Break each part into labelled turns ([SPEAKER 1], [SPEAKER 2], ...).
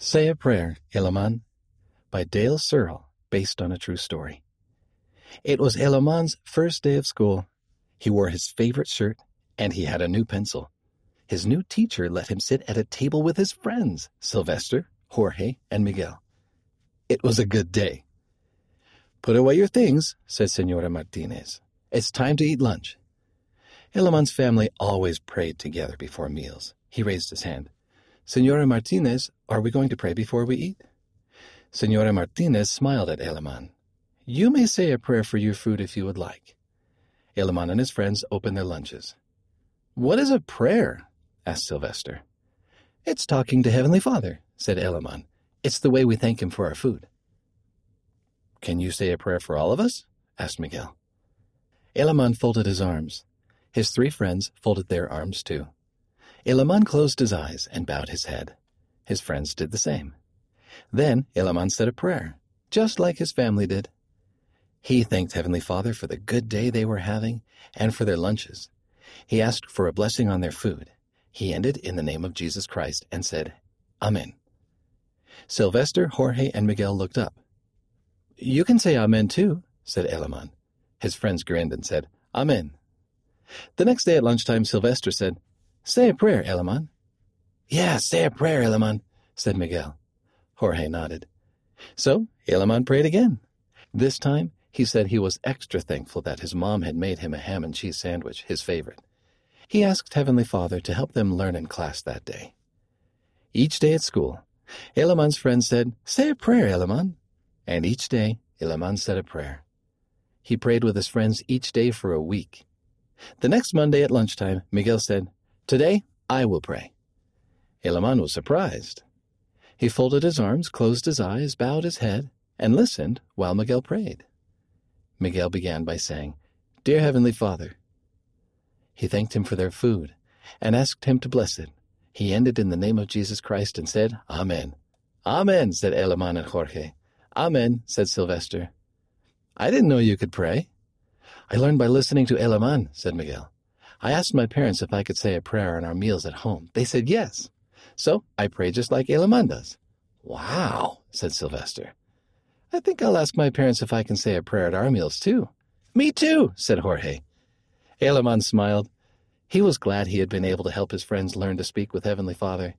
[SPEAKER 1] Say a Prayer, Helamán, by Dale Searle, based on a true story. It was Helamán's first day of school. He wore his favorite shirt, and he had a new pencil. His new teacher let him sit at a table with his friends, Sylvester, Jorge, and Miguel. It was a good day. Put away your things, said Senora Martinez. It's time to eat lunch. Helamán's family always prayed together before meals. He raised his hand. Senora Martinez, are we going to pray before we eat? Senora Martinez smiled at Helamán. You may say a prayer for your food if you would like. Helamán and his friends opened their lunches. What is a prayer? asked Sylvester. It's talking to Heavenly Father, said Helamán. It's the way we thank him for our food. Can you say a prayer for all of us? asked Miguel. Helamán folded his arms. His three friends folded their arms too. Helamán closed his eyes and bowed his head. His friends did the same. Then Helamán said a prayer, just like his family did. He thanked Heavenly Father for the good day they were having and for their lunches. He asked for a blessing on their food. He ended in the name of Jesus Christ and said, Amen. Sylvester, Jorge, and Miguel looked up. You can say Amen too, said Helamán. His friends grinned and said, Amen. The next day at lunchtime, Sylvester said, Say a prayer, Helamán. Yeah, say a prayer, Helamán, said Miguel. Jorge nodded. So Helamán prayed again. This time, he said he was extra thankful that his mom had made him a ham and cheese sandwich, his favorite. He asked Heavenly Father to help them learn in class that day. Each day at school, Helamán's friend said, Say a prayer, Helamán. And each day, Helamán said a prayer. He prayed with his friends each day for a week. The next Monday at lunchtime, Miguel said, Today, I will pray. Helamán was surprised. He folded his arms, closed his eyes, bowed his head, and listened while Miguel prayed. Miguel began by saying, Dear Heavenly Father. He thanked him for their food and asked him to bless it. He ended in the name of Jesus Christ and said, Amen. Amen, said Helamán and Jorge. Amen, said Sylvester. I didn't know you could pray. I learned by listening to Helamán, said Miguel. I asked my parents if I could say a prayer on our meals at home. They said yes. So I pray just like Helamán does. Wow, said Sylvester. I think I'll ask my parents if I can say a prayer at our meals too. Me too, said Jorge. Helamán smiled. He was glad he had been able to help his friends learn to speak with Heavenly Father.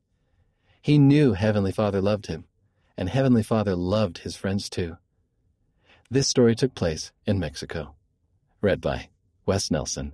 [SPEAKER 1] He knew Heavenly Father loved him, and Heavenly Father loved his friends too. This story took place in Mexico. Read by Wes Nelson.